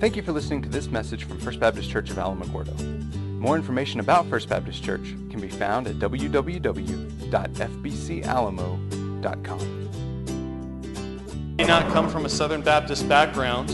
Thank you for listening to this message from First Baptist Church of Alamogordo. More information about First Baptist Church can be found at www.fbcalamo.com. may not come from a Southern Baptist background,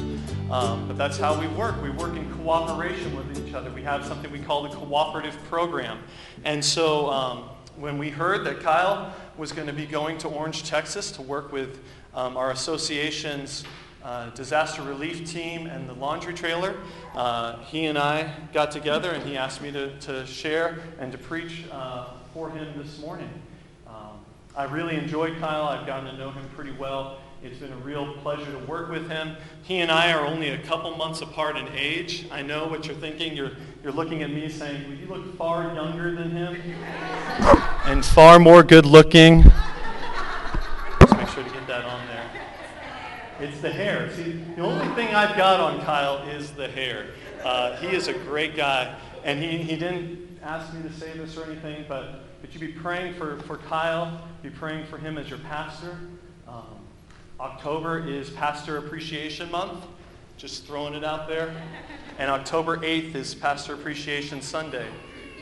um, but that's how we work. We work in cooperation with each other. We have something we call the cooperative program. And so um, when we heard that Kyle was going to be going to Orange, Texas to work with um, our association's uh, disaster relief team and the laundry trailer, uh, he and I got together and he asked me to, to share and to preach uh, for him this morning. Um, I really enjoyed Kyle. I've gotten to know him pretty well. It's been a real pleasure to work with him. He and I are only a couple months apart in age. I know what you're thinking. You're, you're looking at me saying, well, you look far younger than him and far more good looking. Let's make sure to get that on there. It's the hair. See, the only thing I've got on Kyle is the hair. Uh, he is a great guy, and he, he didn't ask me to say this or anything, but, but you be praying for, for Kyle, be praying for him as your pastor. Um, October is Pastor Appreciation Month, just throwing it out there. And October 8th is Pastor Appreciation Sunday.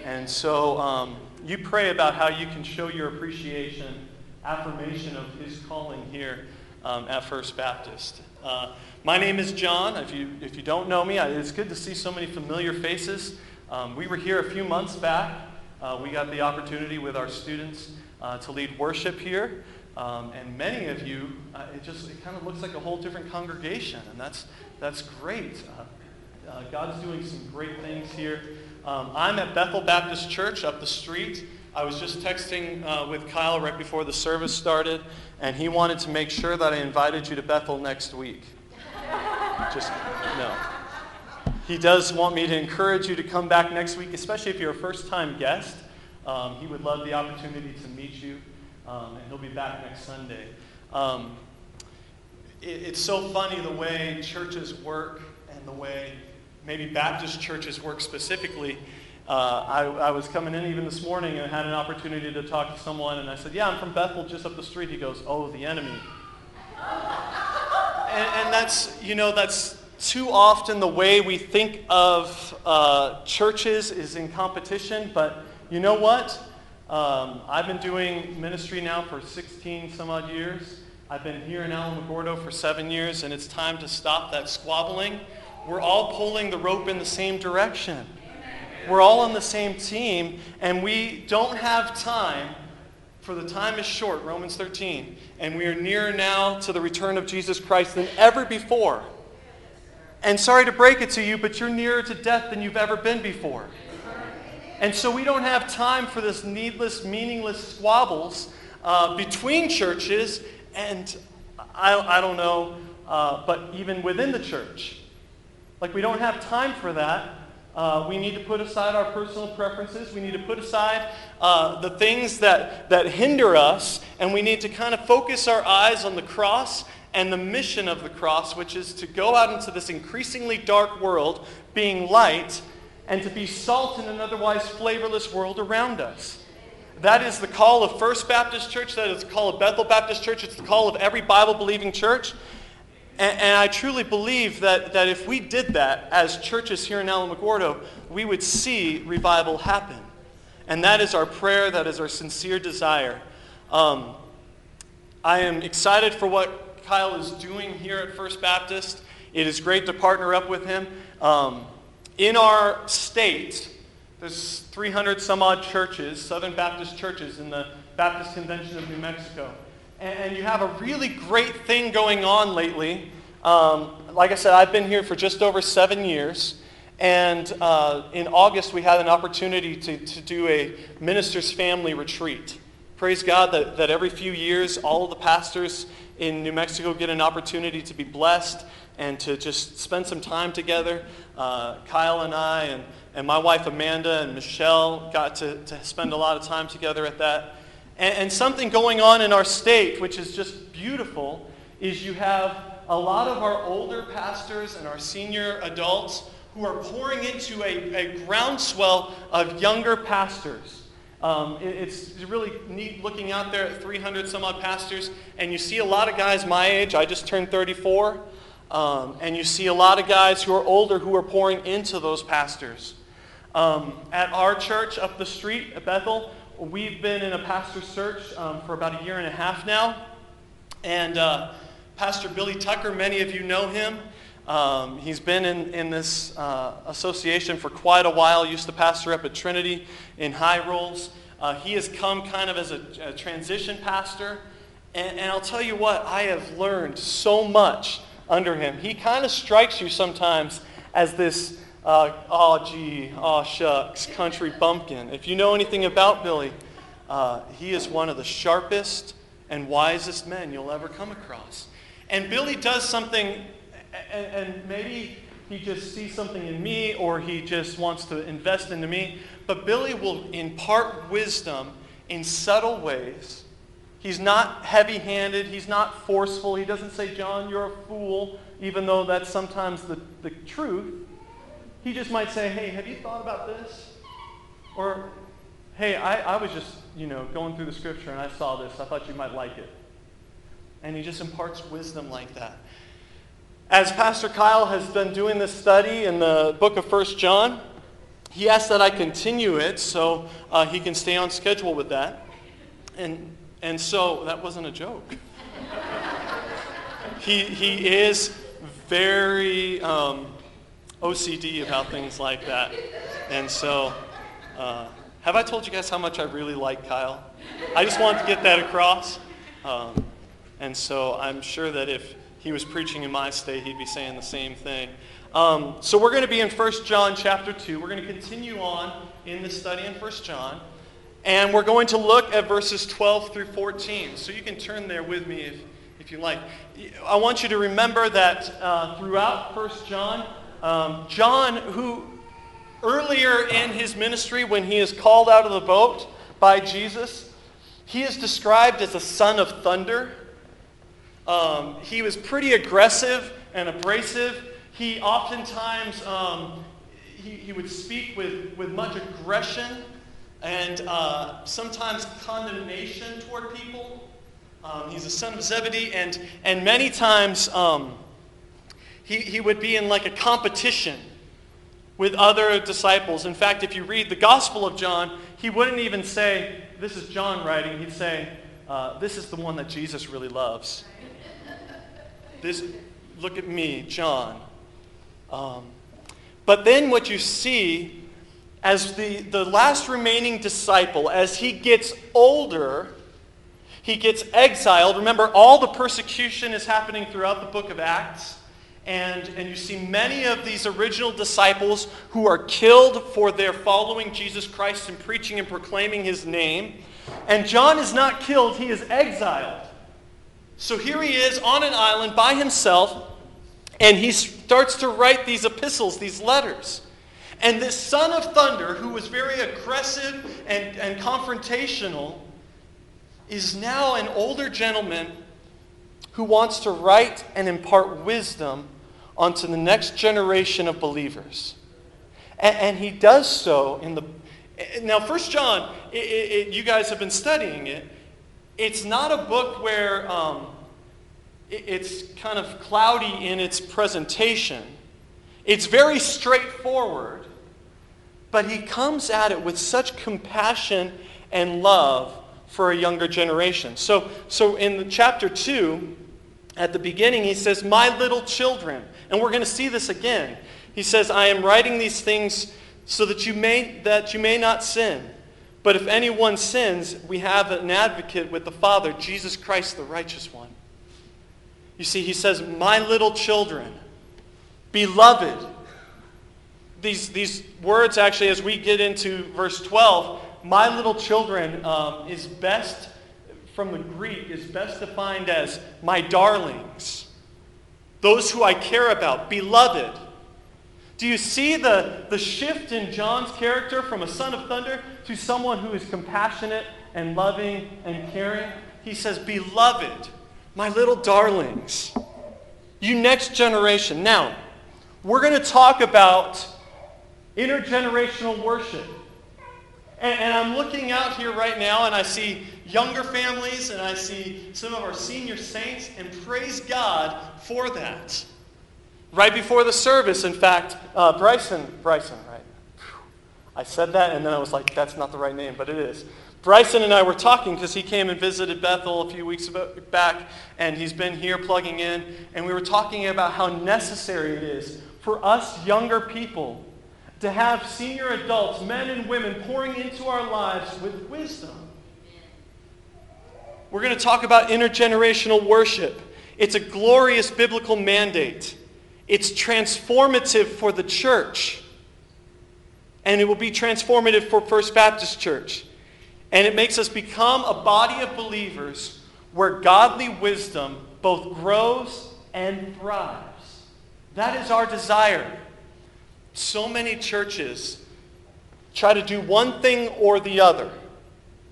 And so um, you pray about how you can show your appreciation, affirmation of his calling here um, at First Baptist. Uh, my name is John. If you, if you don't know me, it's good to see so many familiar faces. Um, we were here a few months back. Uh, we got the opportunity with our students uh, to lead worship here. Um, and many of you, uh, it just it kind of looks like a whole different congregation, and that's, that's great. Uh, uh, God's doing some great things here. Um, I'm at Bethel Baptist Church up the street. I was just texting uh, with Kyle right before the service started, and he wanted to make sure that I invited you to Bethel next week. Just, no. He does want me to encourage you to come back next week, especially if you're a first time guest. Um, he would love the opportunity to meet you um, and he'll be back next Sunday. Um, it, it's so funny the way churches work and the way maybe Baptist churches work specifically. Uh, I, I, was coming in even this morning and had an opportunity to talk to someone, and I said, Yeah, I'm from Bethel, just up the street. He goes, Oh, the enemy. and, and that's, you know, that's too often the way we think of uh, churches is in competition, but you know what? Um, I've been doing ministry now for 16 some odd years. I've been here in Alamogordo for seven years, and it's time to stop that squabbling. We're all pulling the rope in the same direction. We're all on the same team, and we don't have time, for the time is short, Romans 13, and we are nearer now to the return of Jesus Christ than ever before. And sorry to break it to you, but you're nearer to death than you've ever been before. And so we don't have time for this needless, meaningless squabbles uh, between churches and I, I don't know, uh, but even within the church. Like we don't have time for that. Uh, we need to put aside our personal preferences. We need to put aside uh, the things that, that hinder us, and we need to kind of focus our eyes on the cross and the mission of the cross, which is to go out into this increasingly dark world, being light and to be salt in an otherwise flavorless world around us. That is the call of First Baptist Church. That is the call of Bethel Baptist Church. It's the call of every Bible believing church. And, and, I truly believe that, that if we did that as churches here in Alamogordo, we would see revival happen. And that is our prayer, that is our sincere desire. Um, I am excited for what Kyle is doing here at First Baptist. It is great to partner up with him. Um, in our state, there's 300 some odd churches, Southern Baptist churches in the Baptist Convention of New Mexico. And, you have a really great thing going on lately. Um, like I said, I've been here for just over seven years. And uh, in August, we had an opportunity to, to do a minister's family retreat. Praise God that, that every few years, all of the pastors in New Mexico get an opportunity to be blessed and to just spend some time together. Uh, Kyle and I and, and my wife Amanda and Michelle got to, to spend a lot of time together at that. And, and something going on in our state, which is just beautiful, is you have a lot of our older pastors and our senior adults who are pouring into a, a groundswell of younger pastors. Um, it, it's really neat looking out there at 300 some odd pastors, and you see a lot of guys my age. I just turned 34. Um, and you see a lot of guys who are older who are pouring into those pastors. Um, at our church up the street at Bethel, we've been in a pastor search um, for about a year and a half now. And uh, Pastor Billy Tucker, many of you know him. Um, he's been in, in this uh, association for quite a while, used to pastor up at Trinity in High Rolls. Uh, he has come kind of as a, a transition pastor. And, and I'll tell you what, I have learned so much under him. He kind of strikes you sometimes as this, uh, oh gee, oh shucks, country bumpkin. If you know anything about Billy, uh, he is one of the sharpest and wisest men you'll ever come across. And Billy does something, and, and maybe he just sees something in me or he just wants to invest into me, but Billy will impart wisdom in subtle ways He's not heavy handed. He's not forceful. He doesn't say, John, you're a fool, even though that's sometimes the, the truth. He just might say, hey, have you thought about this? Or, hey, I, I was just, you know, going through the scripture and I saw this. I thought you might like it. And he just imparts wisdom like that. As Pastor Kyle has been doing this study in the book of First John, he asked that I continue it so uh, he can stay on schedule with that. And and so that wasn't a joke. he, he is very um, OCD about things like that. And so, uh, have I told you guys how much I really like Kyle? I just wanted to get that across. Um, and so I'm sure that if he was preaching in my state, he'd be saying the same thing. Um, so we're going to be in 1 John chapter 2. We're going to continue on in the study in 1 John. And we're going to look at verses 12 through 14. So you can turn there with me if, if you like. I want you to remember that uh, throughout 1 John, um, John, who earlier in his ministry, when he is called out of the boat by Jesus, he is described as a son of thunder. Um, he was pretty aggressive and abrasive. He oftentimes um, he, he would speak with, with much aggression and uh, sometimes condemnation toward people. Um, he's a son of Zebedee, and, and many times um, he, he would be in like a competition with other disciples. In fact, if you read the Gospel of John, he wouldn't even say, This is John writing. He'd say, uh, This is the one that Jesus really loves. This, look at me, John. Um, but then what you see as the, the last remaining disciple, as he gets older, he gets exiled. Remember, all the persecution is happening throughout the book of Acts. And, and you see many of these original disciples who are killed for their following Jesus Christ and preaching and proclaiming his name. And John is not killed, he is exiled. So here he is on an island by himself, and he starts to write these epistles, these letters. And this son of thunder, who was very aggressive and, and confrontational, is now an older gentleman who wants to write and impart wisdom onto the next generation of believers. And, and he does so in the. Now, First John, it, it, you guys have been studying it. It's not a book where um, it, it's kind of cloudy in its presentation. It's very straightforward, but he comes at it with such compassion and love for a younger generation. So, so in chapter 2, at the beginning, he says, My little children. And we're going to see this again. He says, I am writing these things so that you may, that you may not sin. But if anyone sins, we have an advocate with the Father, Jesus Christ, the righteous one. You see, he says, My little children. Beloved. These, these words, actually, as we get into verse 12, my little children um, is best, from the Greek, is best defined as my darlings. Those who I care about, beloved. Do you see the, the shift in John's character from a son of thunder to someone who is compassionate and loving and caring? He says, Beloved, my little darlings, you next generation. Now, we're going to talk about intergenerational worship. And, and, I'm looking out here right now and I see younger families and I see some of our senior saints, and praise God for that. Right before the service, in fact, uh, Bryson, Bryson, right? I said that and then I was like, that's not the right name, but it is. Bryson and I were talking because he came and visited Bethel a few weeks back, and he's been here plugging in, and we were talking about how necessary it is for us younger people to have senior adults, men and women, pouring into our lives with wisdom. We're going to talk about intergenerational worship. It's a glorious biblical mandate. It's transformative for the church. And it will be transformative for First Baptist Church. And it makes us become a body of believers where godly wisdom both grows and thrives. That is our desire. So many churches try to do one thing or the other,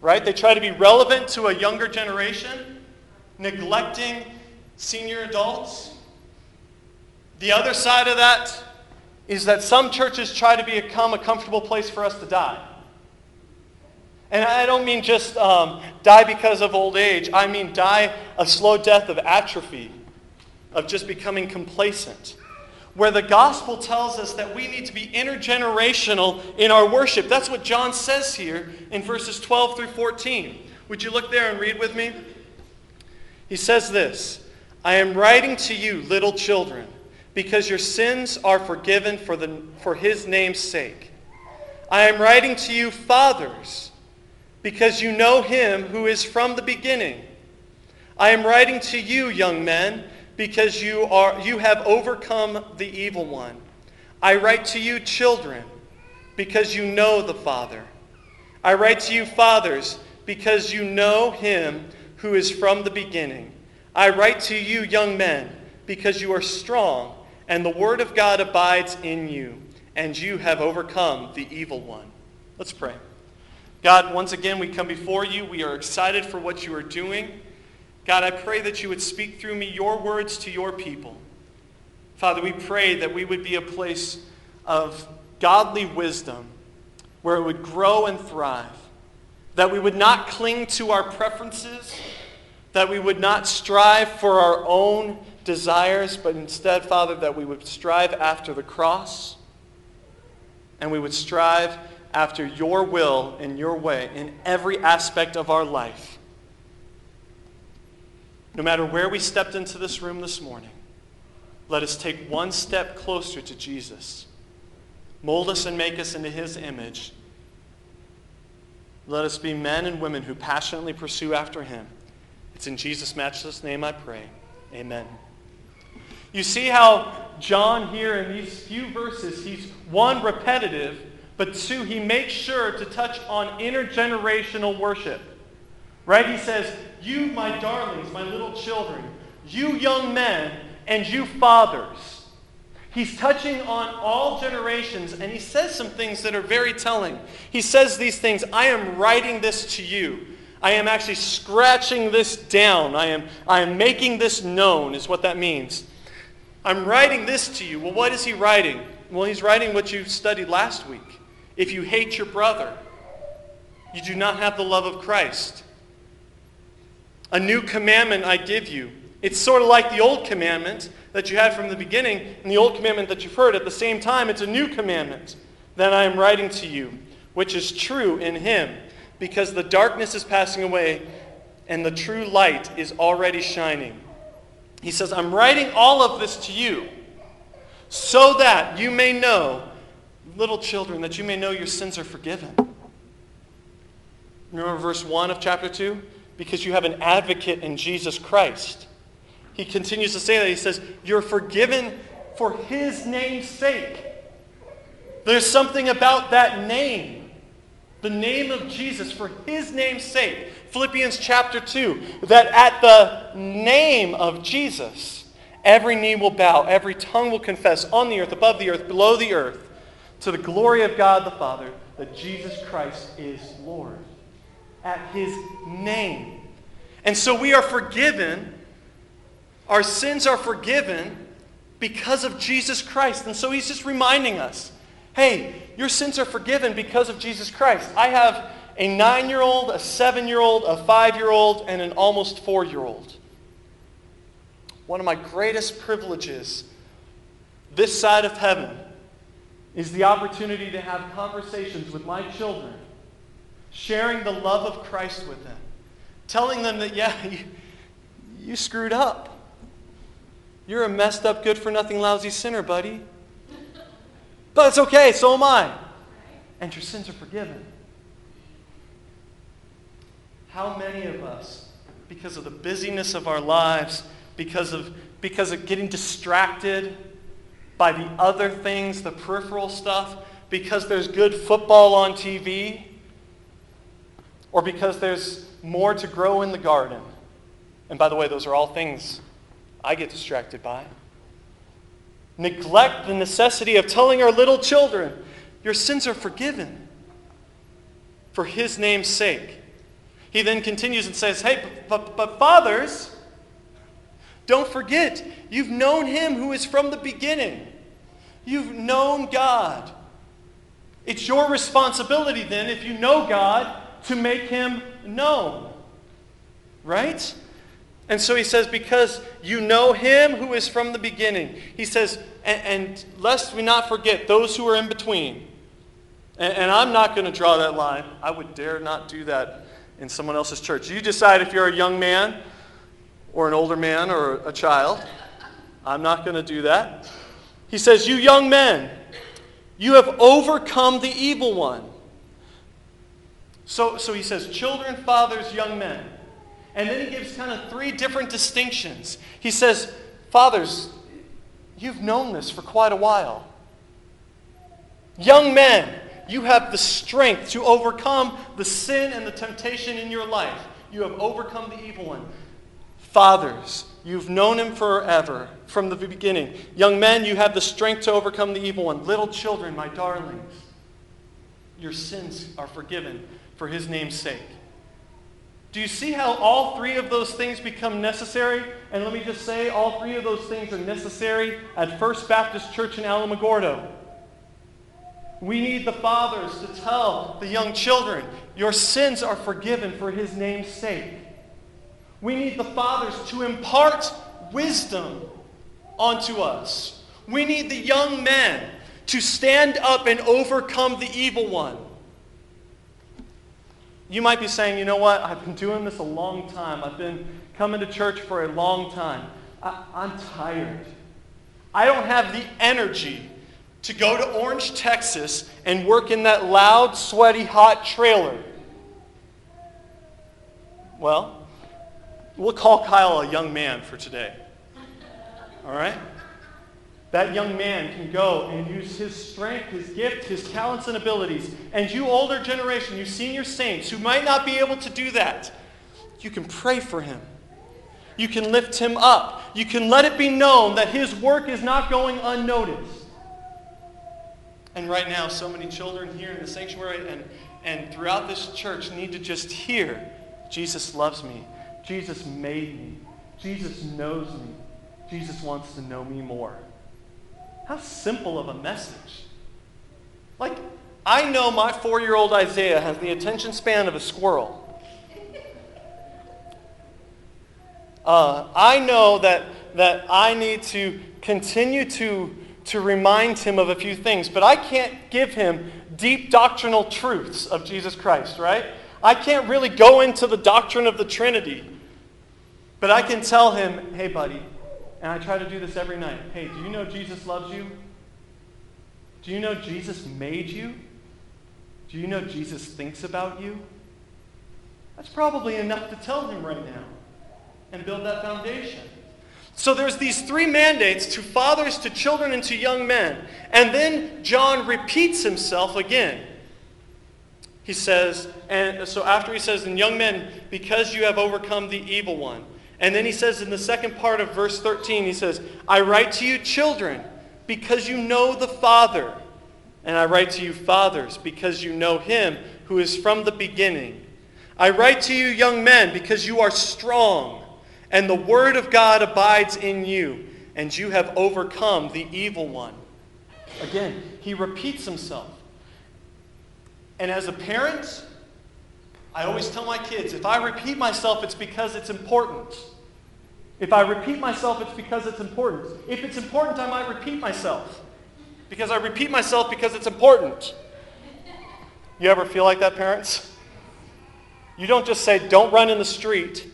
right? They try to be relevant to a younger generation, neglecting senior adults. The other side of that is that some churches try to become a comfortable place for us to die. And I don't mean just um, die because of old age. I mean die a slow death of atrophy, of just becoming complacent. Where the gospel tells us that we need to be intergenerational in our worship. That's what John says here in verses 12 through 14. Would you look there and read with me? He says this I am writing to you, little children because your sins are forgiven for, the, for his name's sake. I am writing to you, fathers, because you know him who is from the beginning. I am writing to you, young men, because you, are, you have overcome the evil one. I write to you, children, because you know the Father. I write to you, fathers, because you know him who is from the beginning. I write to you, young men, because you are strong and the word of God abides in you, and you have overcome the evil one. Let's pray. God, once again, we come before you. We are excited for what you are doing. God, I pray that you would speak through me your words to your people. Father, we pray that we would be a place of godly wisdom where it would grow and thrive, that we would not cling to our preferences, that we would not strive for our own desires, but instead, Father, that we would strive after the cross and we would strive after your will and your way in every aspect of our life. No matter where we stepped into this room this morning, let us take one step closer to Jesus. Mold us and make us into his image. Let us be men and women who passionately pursue after him. It's in Jesus' matchless name I pray. Amen. You see how John here in these few verses, he's one, repetitive, but two, he makes sure to touch on intergenerational worship. Right? He says, You, my darlings, my little children, you young men, and you fathers. He's touching on all generations, and he says some things that are very telling. He says these things I am writing this to you. I am actually scratching this down. I am, I am making this known, is what that means. I'm writing this to you. Well, what is he writing? Well, he's writing what you studied last week. If you hate your brother, you do not have the love of Christ. A new commandment I give you. It's sort of like the old commandment that you had from the beginning and the old commandment that you've heard. At the same time, it's a new commandment that I am writing to you, which is true in him, because the darkness is passing away and the true light is already shining. He says, I'm writing all of this to you so that you may know, little children, that you may know your sins are forgiven. Remember verse 1 of chapter 2? Because you have an advocate in Jesus Christ. He continues to say that. He says, You're forgiven for his name's sake. There's something about that name, the name of Jesus, for his name's sake. Philippians chapter 2, that at the name of Jesus, every knee will bow, every tongue will confess on the earth, above the earth, below the earth, to the glory of God the Father, that Jesus Christ is Lord. At his name. And so we are forgiven. Our sins are forgiven because of Jesus Christ. And so he's just reminding us hey, your sins are forgiven because of Jesus Christ. I have a nine year old, a seven year old, a five year old, and an almost four year old. One of my greatest privileges this side of heaven is the opportunity to have conversations with my children, sharing the love of Christ with them, telling them that, yeah, you, you screwed up. You're a messed up, good for nothing, lousy sinner, buddy. But it's okay, so am I. And your sins are forgiven. How many of us, because of the busyness of our lives, because of, because of getting distracted by the other things, the peripheral stuff, because there's good football on TV, or because there's more to grow in the garden. And by the way, those are all things I get distracted by. Neglect the necessity of telling our little children, Your sins are forgiven for His name's sake. He then continues and says, Hey, but, but fathers, don't forget, you've known Him who is from the beginning. You've known God. It's your responsibility then, if you know God, to make Him known. Right? And so he says, because you know him who is from the beginning. He says, and, and lest we not forget those who are in between. And, and I'm not going to draw that line. I would dare not do that in someone else's church. You decide if you're a young man or an older man or a child. I'm not going to do that. He says, You young men, you have overcome the evil one. So, so he says, Children, fathers, young men. And then he gives kind of three different distinctions. He says, Fathers, you've known this for quite a while. Young men, you have the strength to overcome the sin and the temptation in your life. You have overcome the evil one. Fathers, you've known him forever, from the beginning. Young men, you have the strength to overcome the evil one. Little children, my darlings, your sins are forgiven for his name's sake. Do you see how all three of those things become necessary? And let me just say, all three of those things are necessary at First Baptist Church in Alamogordo. We need the fathers to tell the young children, your sins are forgiven for his name's sake. We need the fathers to impart wisdom onto us. We need the young men to stand up and overcome the evil one. You might be saying, you know what? I've been doing this a long time. I've been coming to church for a long time. I, I'm tired. I don't have the energy to go to Orange, Texas and work in that loud, sweaty, hot trailer. Well, we'll call Kyle a young man for today. All right? That young man can go and use his strength, his gift, his talents, and abilities. And you, older generation, you senior saints who might not be able to do that, you can pray for him. You can lift him up. You can let it be known that his work is not going unnoticed. And right now, so many children here in the sanctuary and, and throughout this church need to just hear Jesus loves me. Jesus made me. Jesus knows me. Jesus wants to know me more. How simple of a message. Like, I know my four year old Isaiah has the attention span of a squirrel. Uh, I know that, that I need to continue to, to remind him of a few things, but I can't give him deep doctrinal truths of Jesus Christ, right? I can't really go into the doctrine of the Trinity, but I can tell him, hey, buddy, and I try to do this every night. Hey, do you know Jesus loves you? Do you know Jesus made you? Do you know Jesus thinks about you? That's probably enough to tell him right now and build that foundation. So there's these three mandates to fathers, to children, and to young men. And then John repeats himself again. He says, and so after he says, and young men, because you have overcome the evil one. And then he says in the second part of verse 13, he says, I write to you, children, because you know the Father. And I write to you, fathers, because you know him who is from the beginning. I write to you, young men, because you are strong, and the word of God abides in you, and you have overcome the evil one. Again, he repeats himself. And as a parent, I always tell my kids if I repeat myself, it's because it's important. If I repeat myself, it's because it's important. If it's important, I might repeat myself. Because I repeat myself because it's important. You ever feel like that, parents? You don't just say, don't run in the street.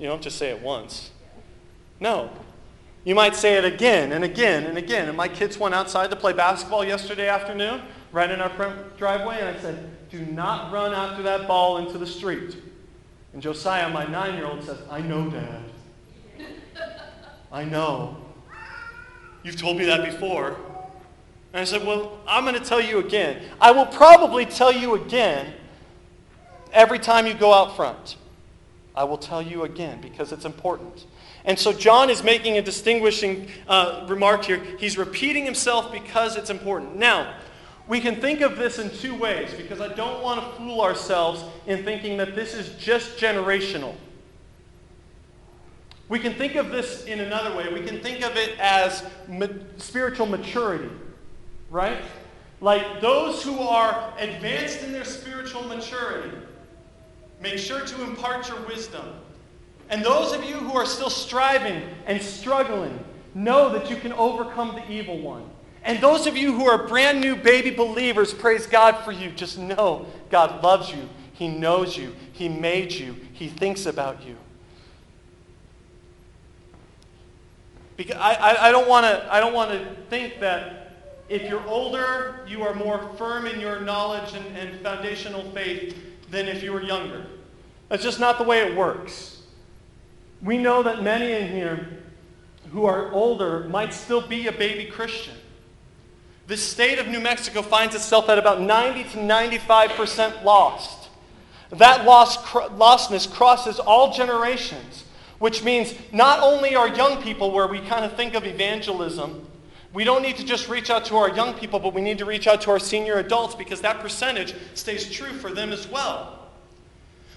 You don't just say it once. No. You might say it again and again and again. And my kids went outside to play basketball yesterday afternoon, right in our front driveway, and I said, do not run after that ball into the street. And Josiah, my nine year old, says, I know, Dad. I know. You've told me that before. And I said, Well, I'm going to tell you again. I will probably tell you again every time you go out front. I will tell you again because it's important. And so John is making a distinguishing uh, remark here. He's repeating himself because it's important. Now, we can think of this in two ways because I don't want to fool ourselves in thinking that this is just generational. We can think of this in another way. We can think of it as ma- spiritual maturity, right? Like those who are advanced in their spiritual maturity, make sure to impart your wisdom. And those of you who are still striving and struggling, know that you can overcome the evil one. And those of you who are brand new baby believers, praise God for you. Just know God loves you. He knows you. He made you. He thinks about you. Because I, I, I don't want to think that if you're older, you are more firm in your knowledge and, and foundational faith than if you were younger. That's just not the way it works. We know that many in here who are older might still be a baby Christian. The state of New Mexico finds itself at about 90 to 95% lost. That lost, lostness crosses all generations, which means not only are young people where we kind of think of evangelism, we don't need to just reach out to our young people, but we need to reach out to our senior adults because that percentage stays true for them as well.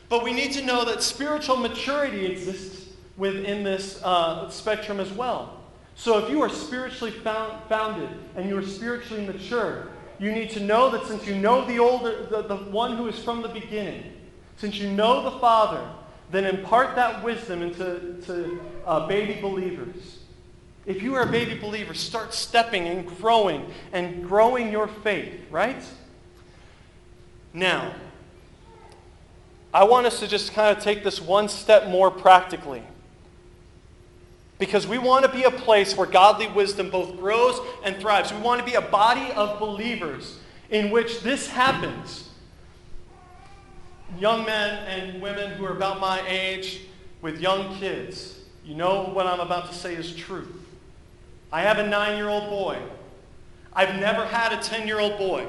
But we need to know that spiritual maturity exists within this uh, spectrum as well. So if you are spiritually found, founded and you are spiritually mature, you need to know that since you know the older, the, the one who is from the beginning, since you know the Father, then impart that wisdom into to, uh, baby believers. If you are a baby believer, start stepping and growing and growing your faith, right? Now, I want us to just kind of take this one step more practically. Because we want to be a place where godly wisdom both grows and thrives. We want to be a body of believers in which this happens. Young men and women who are about my age with young kids, you know what I'm about to say is true. I have a nine year old boy. I've never had a 10 year old boy.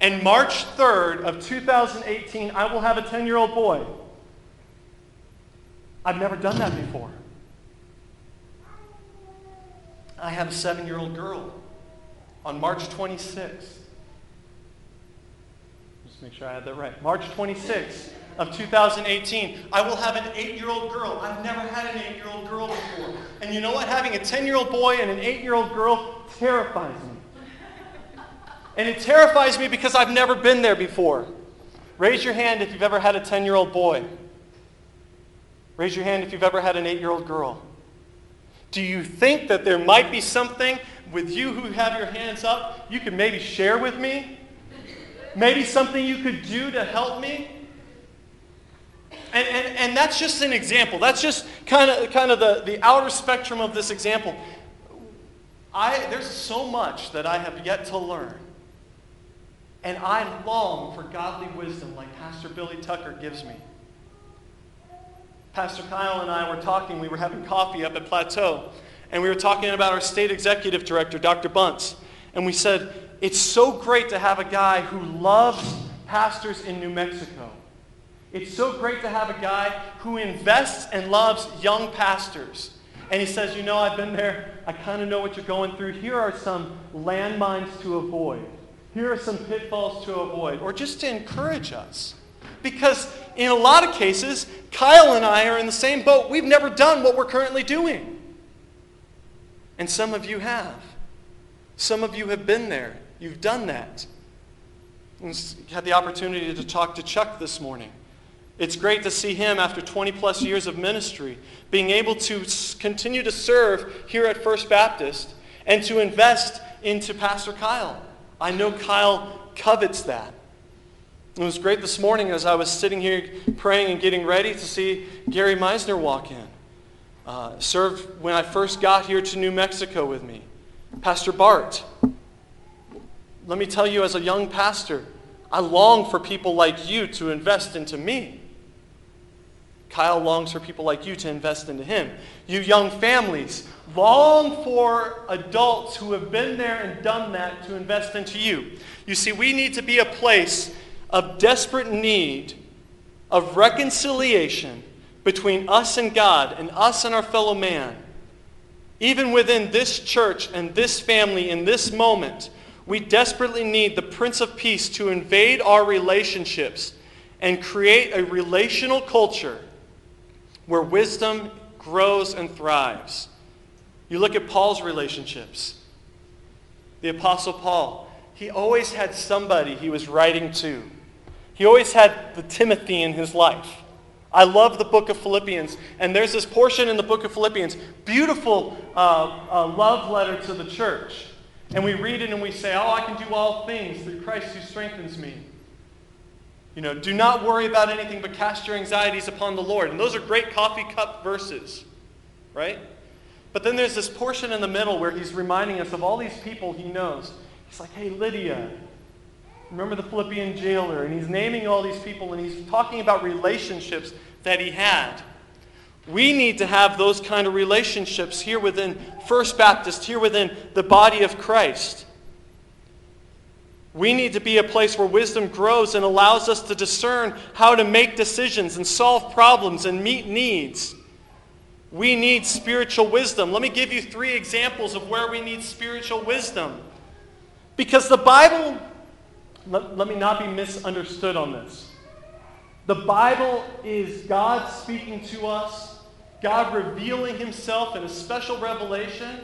And March 3rd of 2018, I will have a 10 year old boy. I've never done that before. I have a seven year old girl on March 26th. Just make sure I had that right. March 26th of 2018, I will have an eight year old girl. I've never had an eight year old girl before. And you know what? Having a 10 year old boy and an eight year old girl terrifies me. And it terrifies me because I've never been there before. Raise your hand if you've ever had a 10 year old boy. Raise your hand if you've ever had an eight year old girl. Do you think that there might be something with you who have your hands up you could maybe share with me? Maybe something you could do to help me? And, and, and that's just an example. That's just kind of, kind of the, the outer spectrum of this example. I, there's so much that I have yet to learn. And I long for godly wisdom like Pastor Billy Tucker gives me. Pastor Kyle and I were talking, we were having coffee up at Plateau, and we were talking about our state executive director, Dr. Bunce. And we said, it's so great to have a guy who loves pastors in New Mexico. It's so great to have a guy who invests and loves young pastors. And he says, You know, I've been there. I kind of know what you're going through. Here are some landmines to avoid. Here are some pitfalls to avoid, or just to encourage us. Because in a lot of cases, Kyle and I are in the same boat. We've never done what we're currently doing. And some of you have. Some of you have been there. You've done that. And had the opportunity to talk to Chuck this morning. It's great to see him after 20 plus years of ministry being able to continue to serve here at First Baptist and to invest into Pastor Kyle. I know Kyle covets that. It was great this morning as I was sitting here praying and getting ready to see Gary Meisner walk in. Uh, served when I first got here to New Mexico with me. Pastor Bart. Let me tell you, as a young pastor, I long for people like you to invest into me. Kyle longs for people like you to invest into him. You young families long for adults who have been there and done that to invest into you. You see, we need to be a place of desperate need of reconciliation between us and God and us and our fellow man. Even within this church and this family in this moment, we desperately need the Prince of Peace to invade our relationships and create a relational culture where wisdom grows and thrives. You look at Paul's relationships. The Apostle Paul, he always had somebody he was writing to. He always had the Timothy in his life. I love the book of Philippians, and there's this portion in the book of Philippians, beautiful uh, uh, love letter to the church. And we read it and we say, Oh, I can do all things through Christ who strengthens me. You know, do not worry about anything but cast your anxieties upon the Lord. And those are great coffee cup verses, right? But then there's this portion in the middle where he's reminding us of all these people he knows. He's like, hey, Lydia, remember the Philippian jailer? And he's naming all these people and he's talking about relationships that he had. We need to have those kind of relationships here within First Baptist, here within the body of Christ. We need to be a place where wisdom grows and allows us to discern how to make decisions and solve problems and meet needs. We need spiritual wisdom. Let me give you three examples of where we need spiritual wisdom. Because the Bible, let, let me not be misunderstood on this. The Bible is God speaking to us, God revealing himself in a special revelation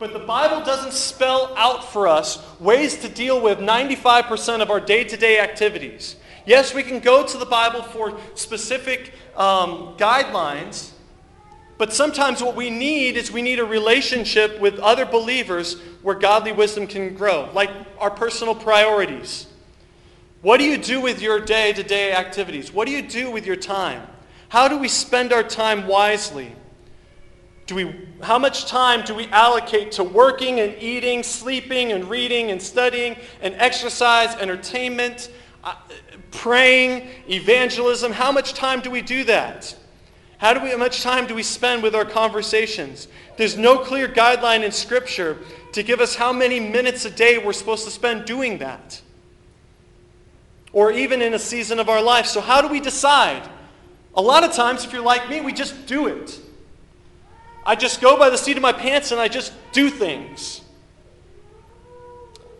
but the Bible doesn't spell out for us ways to deal with 95% of our day to day activities. Yes, we can go to the Bible for specific um, guidelines, but sometimes what we need is we need a relationship with other believers where godly wisdom can grow, like our personal priorities. What do you do with your day to day activities? What do you do with your time? How do we spend our time wisely? Do we, how much time do we allocate to working and eating, sleeping and reading and studying and exercise, entertainment, uh, praying, evangelism? How much time do we do that? How, do we, how much time do we spend with our conversations? There's no clear guideline in Scripture to give us how many minutes a day we're supposed to spend doing that. Or even in a season of our life. So, how do we decide? A lot of times, if you're like me, we just do it. I just go by the seat of my pants and I just do things.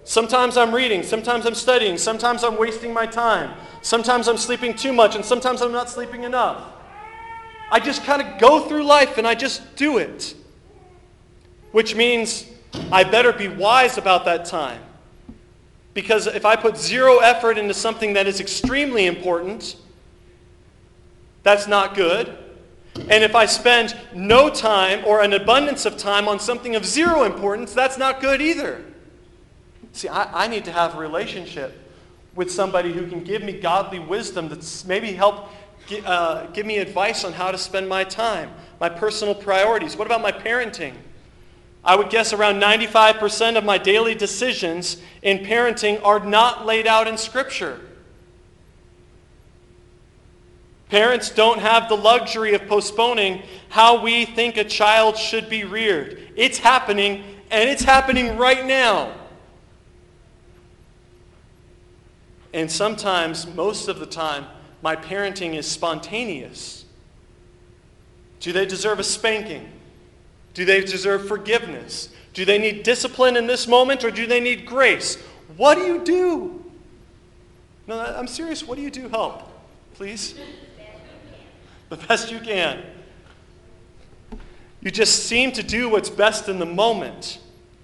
Sometimes I'm reading, sometimes I'm studying, sometimes I'm wasting my time, sometimes I'm sleeping too much, and sometimes I'm not sleeping enough. I just kind of go through life and I just do it. Which means I better be wise about that time. Because if I put zero effort into something that is extremely important, that's not good. And if I spend no time or an abundance of time on something of zero importance, that's not good either. See, I, I need to have a relationship with somebody who can give me godly wisdom that's maybe help uh, give me advice on how to spend my time, my personal priorities. What about my parenting? I would guess around 95% of my daily decisions in parenting are not laid out in Scripture. Parents don't have the luxury of postponing how we think a child should be reared. It's happening, and it's happening right now. And sometimes, most of the time, my parenting is spontaneous. Do they deserve a spanking? Do they deserve forgiveness? Do they need discipline in this moment or do they need grace? What do you do? No, I'm serious. What do you do? Help, please the best you can. You just seem to do what's best in the moment.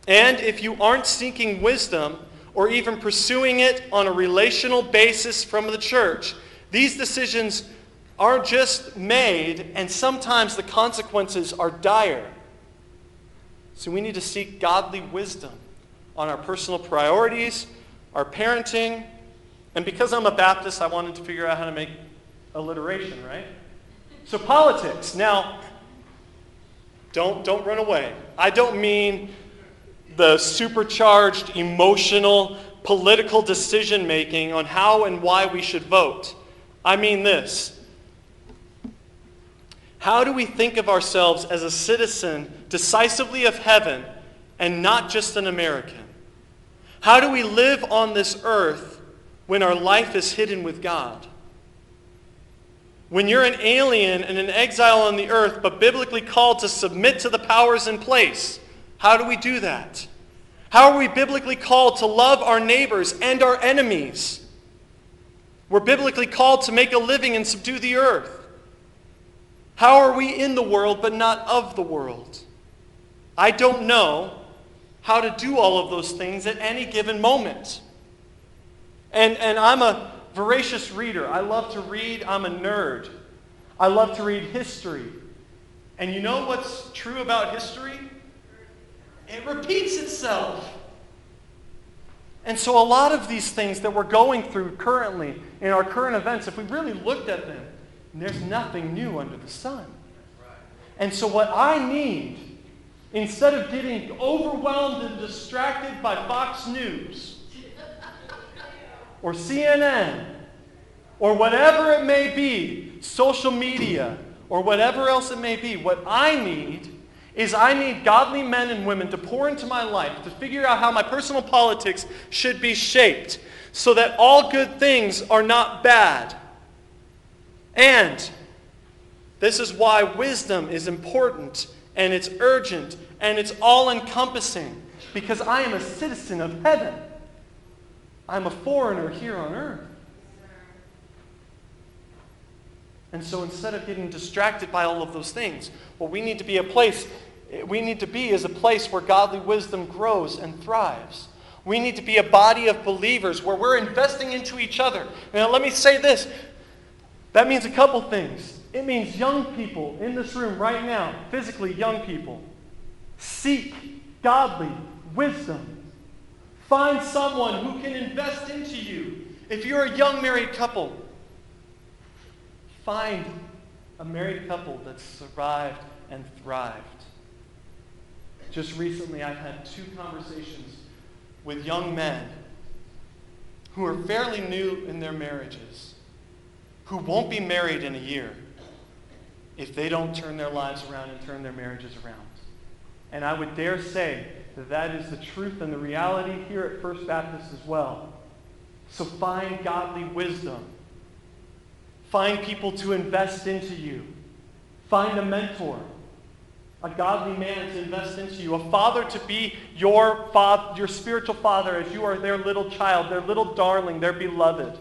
And if you aren't seeking wisdom or even pursuing it on a relational basis from the church, these decisions are just made, and sometimes the consequences are dire. So we need to seek godly wisdom on our personal priorities, our parenting, and because I'm a Baptist, I wanted to figure out how to make alliteration, right? So politics. Now, don't, don't run away. I don't mean the supercharged, emotional, political decision making on how and why we should vote. I mean this. How do we think of ourselves as a citizen decisively of heaven and not just an American? How do we live on this earth when our life is hidden with God? When you're an alien and an exile on the earth, but biblically called to submit to the powers in place, how do we do that? How are we biblically called to love our neighbors and our enemies? We're biblically called to make a living and subdue the earth. How are we in the world but not of the world? I don't know how to do all of those things at any given moment. And, and I'm a voracious reader. I love to read. I'm a nerd. I love to read history. And you know what's true about history? It repeats itself. And so, a lot of these things that we're going through currently in our current events, if we really looked at them, there's nothing new under the sun. And so, what I need, instead of getting overwhelmed and distracted by Fox News or CNN or whatever it may be, social media or whatever else it may be, what I need is I need godly men and women to pour into my life to figure out how my personal politics should be shaped so that all good things are not bad. And this is why wisdom is important and it's urgent and it's all encompassing because I am a citizen of heaven. I'm a foreigner here on earth. And so instead of getting distracted by all of those things, what we need to be a place we need to be is a place where godly wisdom grows and thrives. We need to be a body of believers where we're investing into each other. Now, let me say this that means a couple things. It means young people in this room right now, physically young people, seek godly wisdom. Find someone who can invest into you. If you're a young married couple, find a married couple that's survived and thrived. Just recently, I've had two conversations with young men who are fairly new in their marriages, who won't be married in a year if they don't turn their lives around and turn their marriages around. And I would dare say that that is the truth and the reality here at First Baptist as well. So find godly wisdom. Find people to invest into you. Find a mentor a godly man to invest into you, a father to be your father, your spiritual father as you are their little child, their little darling, their beloved.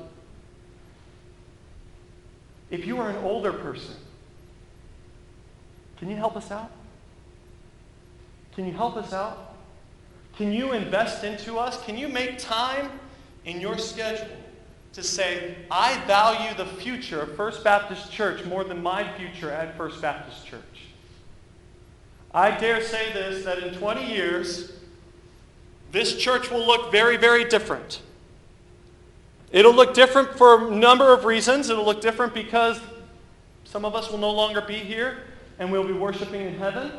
If you are an older person, can you help us out? Can you help us out? Can you invest into us? Can you make time in your schedule to say, I value the future of First Baptist Church more than my future at First Baptist Church? I dare say this that in 20 years, this church will look very, very different. It'll look different for a number of reasons. It'll look different because some of us will no longer be here and we'll be worshiping in heaven.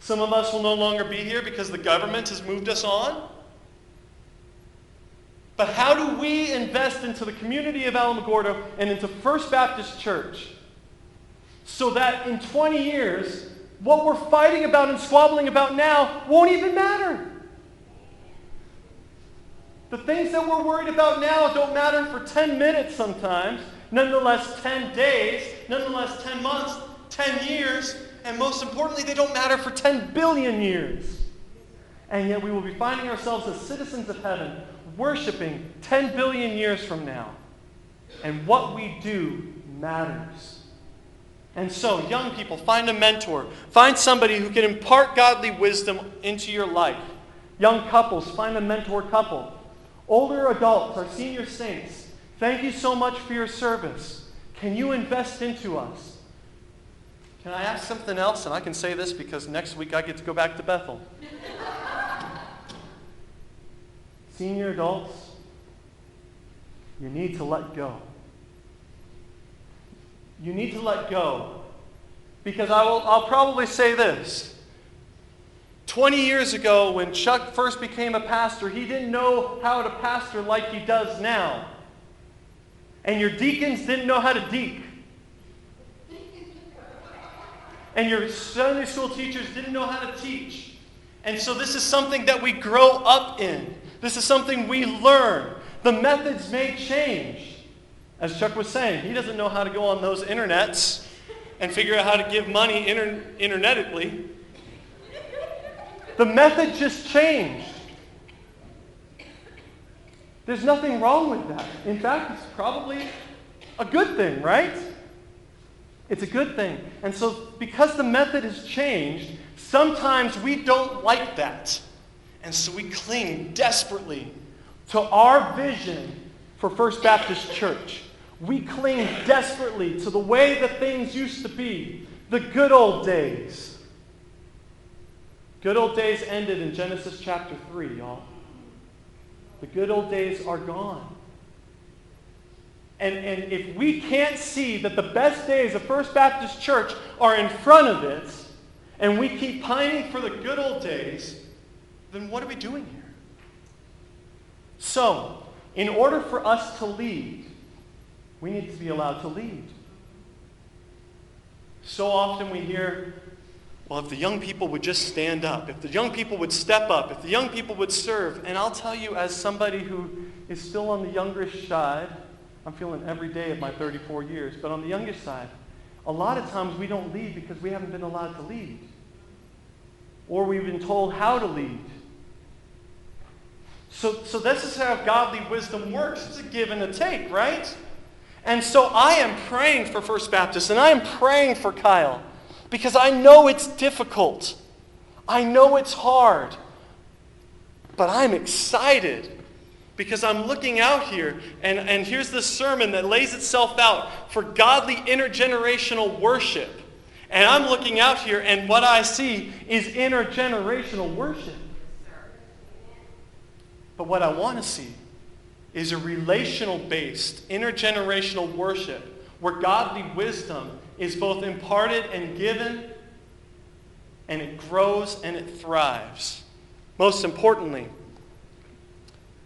Some of us will no longer be here because the government has moved us on. But how do we invest into the community of Alamogordo and into First Baptist Church so that in 20 years what we're fighting about and squabbling about now won't even matter. The things that we're worried about now don't matter for 10 minutes sometimes, nonetheless 10 days, nonetheless 10 months, 10 years, and most importantly, they don't matter for 10 billion years. And yet we will be finding ourselves as citizens of heaven, worshiping 10 billion years from now. And what we do matters. And so, young people, find a mentor. Find somebody who can impart godly wisdom into your life. Young couples, find a mentor couple. Older adults, our senior saints, thank you so much for your service. Can you invest into us? Can I ask something else? And I can say this because next week I get to go back to Bethel. Senior adults, you need to let go. You need to let go. Because I will, I'll probably say this. 20 years ago, when Chuck first became a pastor, he didn't know how to pastor like he does now. And your deacons didn't know how to deek. And your Sunday school teachers didn't know how to teach. And so this is something that we grow up in. This is something we learn. The methods may change. As Chuck was saying, he doesn't know how to go on those internets and figure out how to give money inter- internetically. The method just changed. There's nothing wrong with that. In fact, it's probably a good thing, right? It's a good thing. And so, because the method has changed, sometimes we don't like that. And so we cling desperately to our vision for First Baptist Church. We cling desperately to the way that things used to be, the good old days. Good old days ended in Genesis chapter 3, y'all. The good old days are gone. And, and if we can't see that the best days of First Baptist Church are in front of it, and we keep pining for the good old days, then what are we doing here? So, in order for us to lead, we need to be allowed to lead. So often we hear, well, if the young people would just stand up, if the young people would step up, if the young people would serve. And I'll tell you, as somebody who is still on the youngish side, I'm feeling every day of my 34 years, but on the youngest side, a lot of times we don't lead because we haven't been allowed to lead. Or we've been told how to lead. So, so this is how godly wisdom works. It's a give and a take, right? And so I am praying for First Baptist, and I am praying for Kyle because I know it's difficult. I know it's hard. But I'm excited because I'm looking out here, and, and here's the sermon that lays itself out for godly intergenerational worship. And I'm looking out here, and what I see is intergenerational worship. But what I want to see is a relational based, intergenerational worship where godly wisdom is both imparted and given, and it grows and it thrives. Most importantly,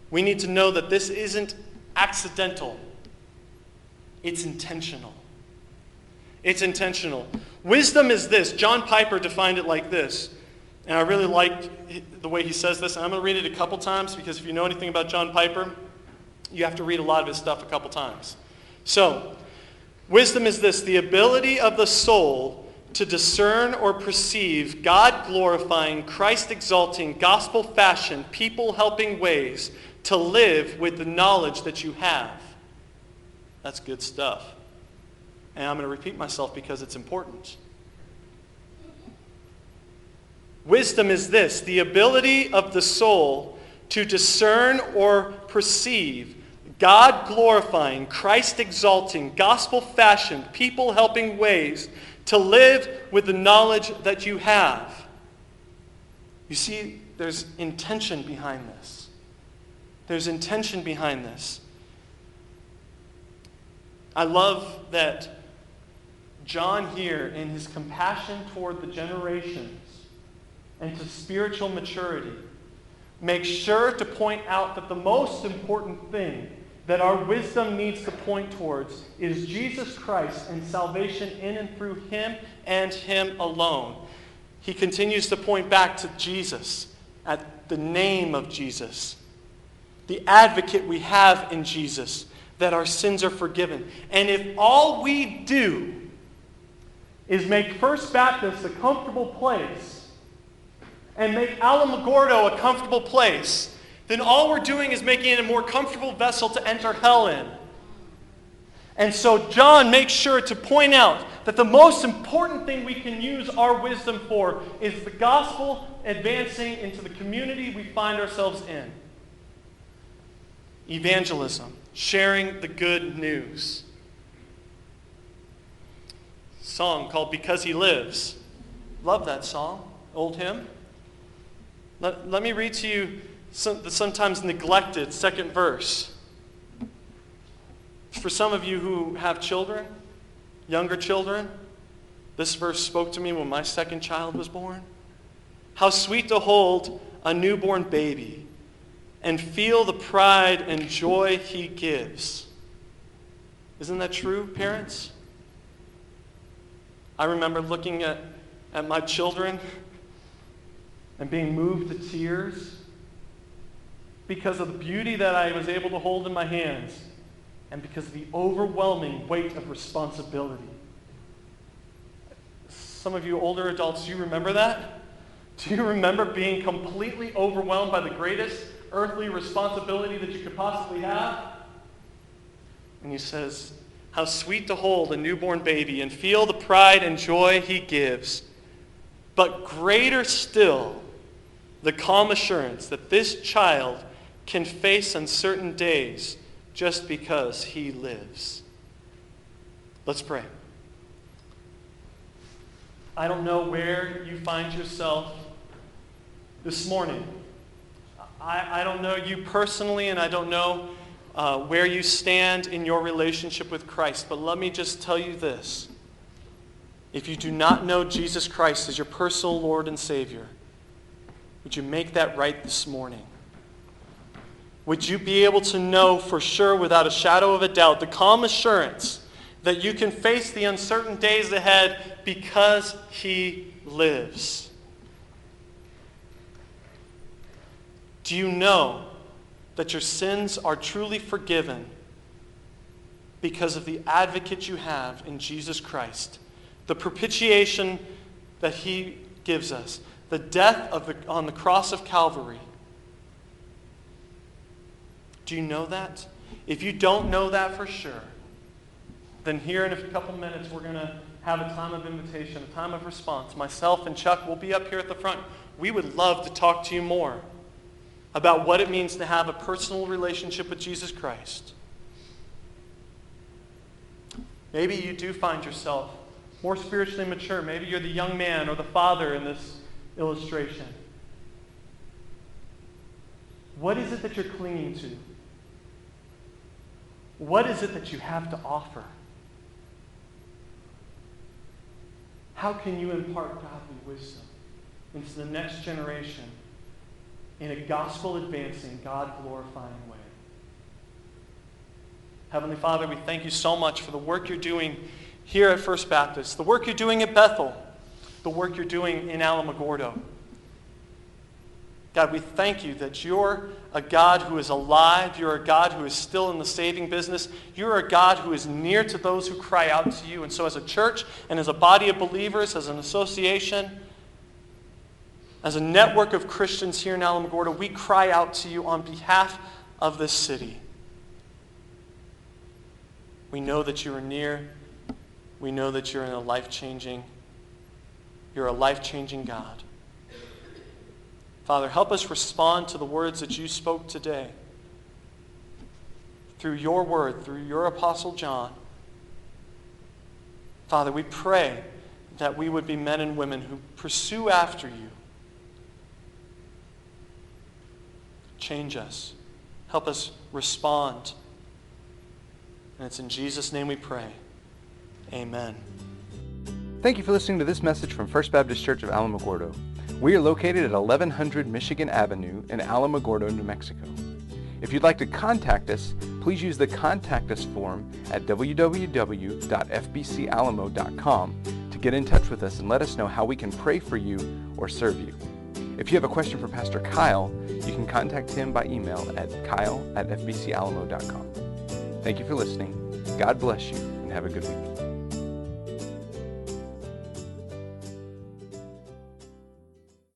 we need to know that this isn't accidental, it's intentional. It's intentional. Wisdom is this. John Piper defined it like this. And I really like the way he says this. And I'm going to read it a couple times because if you know anything about John Piper, you have to read a lot of his stuff a couple times. So, wisdom is this the ability of the soul to discern or perceive God glorifying, Christ exalting, gospel fashion, people helping ways to live with the knowledge that you have. That's good stuff. And I'm going to repeat myself because it's important. Wisdom is this the ability of the soul to discern or perceive God glorifying, Christ exalting, gospel fashioned, people helping ways to live with the knowledge that you have. You see, there's intention behind this. There's intention behind this. I love that John here, in his compassion toward the generations and to spiritual maturity, makes sure to point out that the most important thing that our wisdom needs to point towards is Jesus Christ and salvation in and through him and him alone. He continues to point back to Jesus, at the name of Jesus, the advocate we have in Jesus, that our sins are forgiven. And if all we do is make First Baptist a comfortable place and make Alamogordo a comfortable place, then all we're doing is making it a more comfortable vessel to enter hell in. And so John makes sure to point out that the most important thing we can use our wisdom for is the gospel advancing into the community we find ourselves in. Evangelism, sharing the good news. song called Because He Lives. Love that song, old hymn. Let, let me read to you the sometimes neglected second verse. For some of you who have children, younger children, this verse spoke to me when my second child was born. How sweet to hold a newborn baby and feel the pride and joy he gives. Isn't that true, parents? I remember looking at, at my children and being moved to tears because of the beauty that I was able to hold in my hands and because of the overwhelming weight of responsibility. Some of you older adults, do you remember that? Do you remember being completely overwhelmed by the greatest earthly responsibility that you could possibly have? And he says, How sweet to hold a newborn baby and feel the pride and joy he gives. But greater still, the calm assurance that this child can face uncertain days just because he lives. Let's pray. I don't know where you find yourself this morning. I, I don't know you personally, and I don't know uh, where you stand in your relationship with Christ, but let me just tell you this. If you do not know Jesus Christ as your personal Lord and Savior, would you make that right this morning? Would you be able to know for sure, without a shadow of a doubt, the calm assurance that you can face the uncertain days ahead because He lives? Do you know that your sins are truly forgiven because of the advocate you have in Jesus Christ? The propitiation that He gives us, the death of the, on the cross of Calvary do you know that? If you don't know that for sure, then here in a couple minutes we're going to have a time of invitation, a time of response. Myself and Chuck will be up here at the front. We would love to talk to you more about what it means to have a personal relationship with Jesus Christ. Maybe you do find yourself more spiritually mature. Maybe you're the young man or the father in this illustration. What is it that you're clinging to? What is it that you have to offer? How can you impart godly wisdom into the next generation in a gospel advancing, God glorifying way? Heavenly Father, we thank you so much for the work you're doing here at First Baptist, the work you're doing at Bethel, the work you're doing in Alamogordo. God, we thank you that you're a God who is alive. You're a God who is still in the saving business. You're a God who is near to those who cry out to you. And so, as a church and as a body of believers, as an association, as a network of Christians here in Alamogordo, we cry out to you on behalf of this city. We know that you are near. We know that you're in a life-changing, you're a life-changing God. Father, help us respond to the words that you spoke today through your word, through your Apostle John. Father, we pray that we would be men and women who pursue after you. Change us. Help us respond. And it's in Jesus' name we pray. Amen. Thank you for listening to this message from First Baptist Church of Alamogordo. We are located at 1100 Michigan Avenue in Alamogordo, New Mexico. If you'd like to contact us, please use the Contact Us form at www.fbcalamo.com to get in touch with us and let us know how we can pray for you or serve you. If you have a question for Pastor Kyle, you can contact him by email at kyle at fbcalamo.com. Thank you for listening. God bless you and have a good week.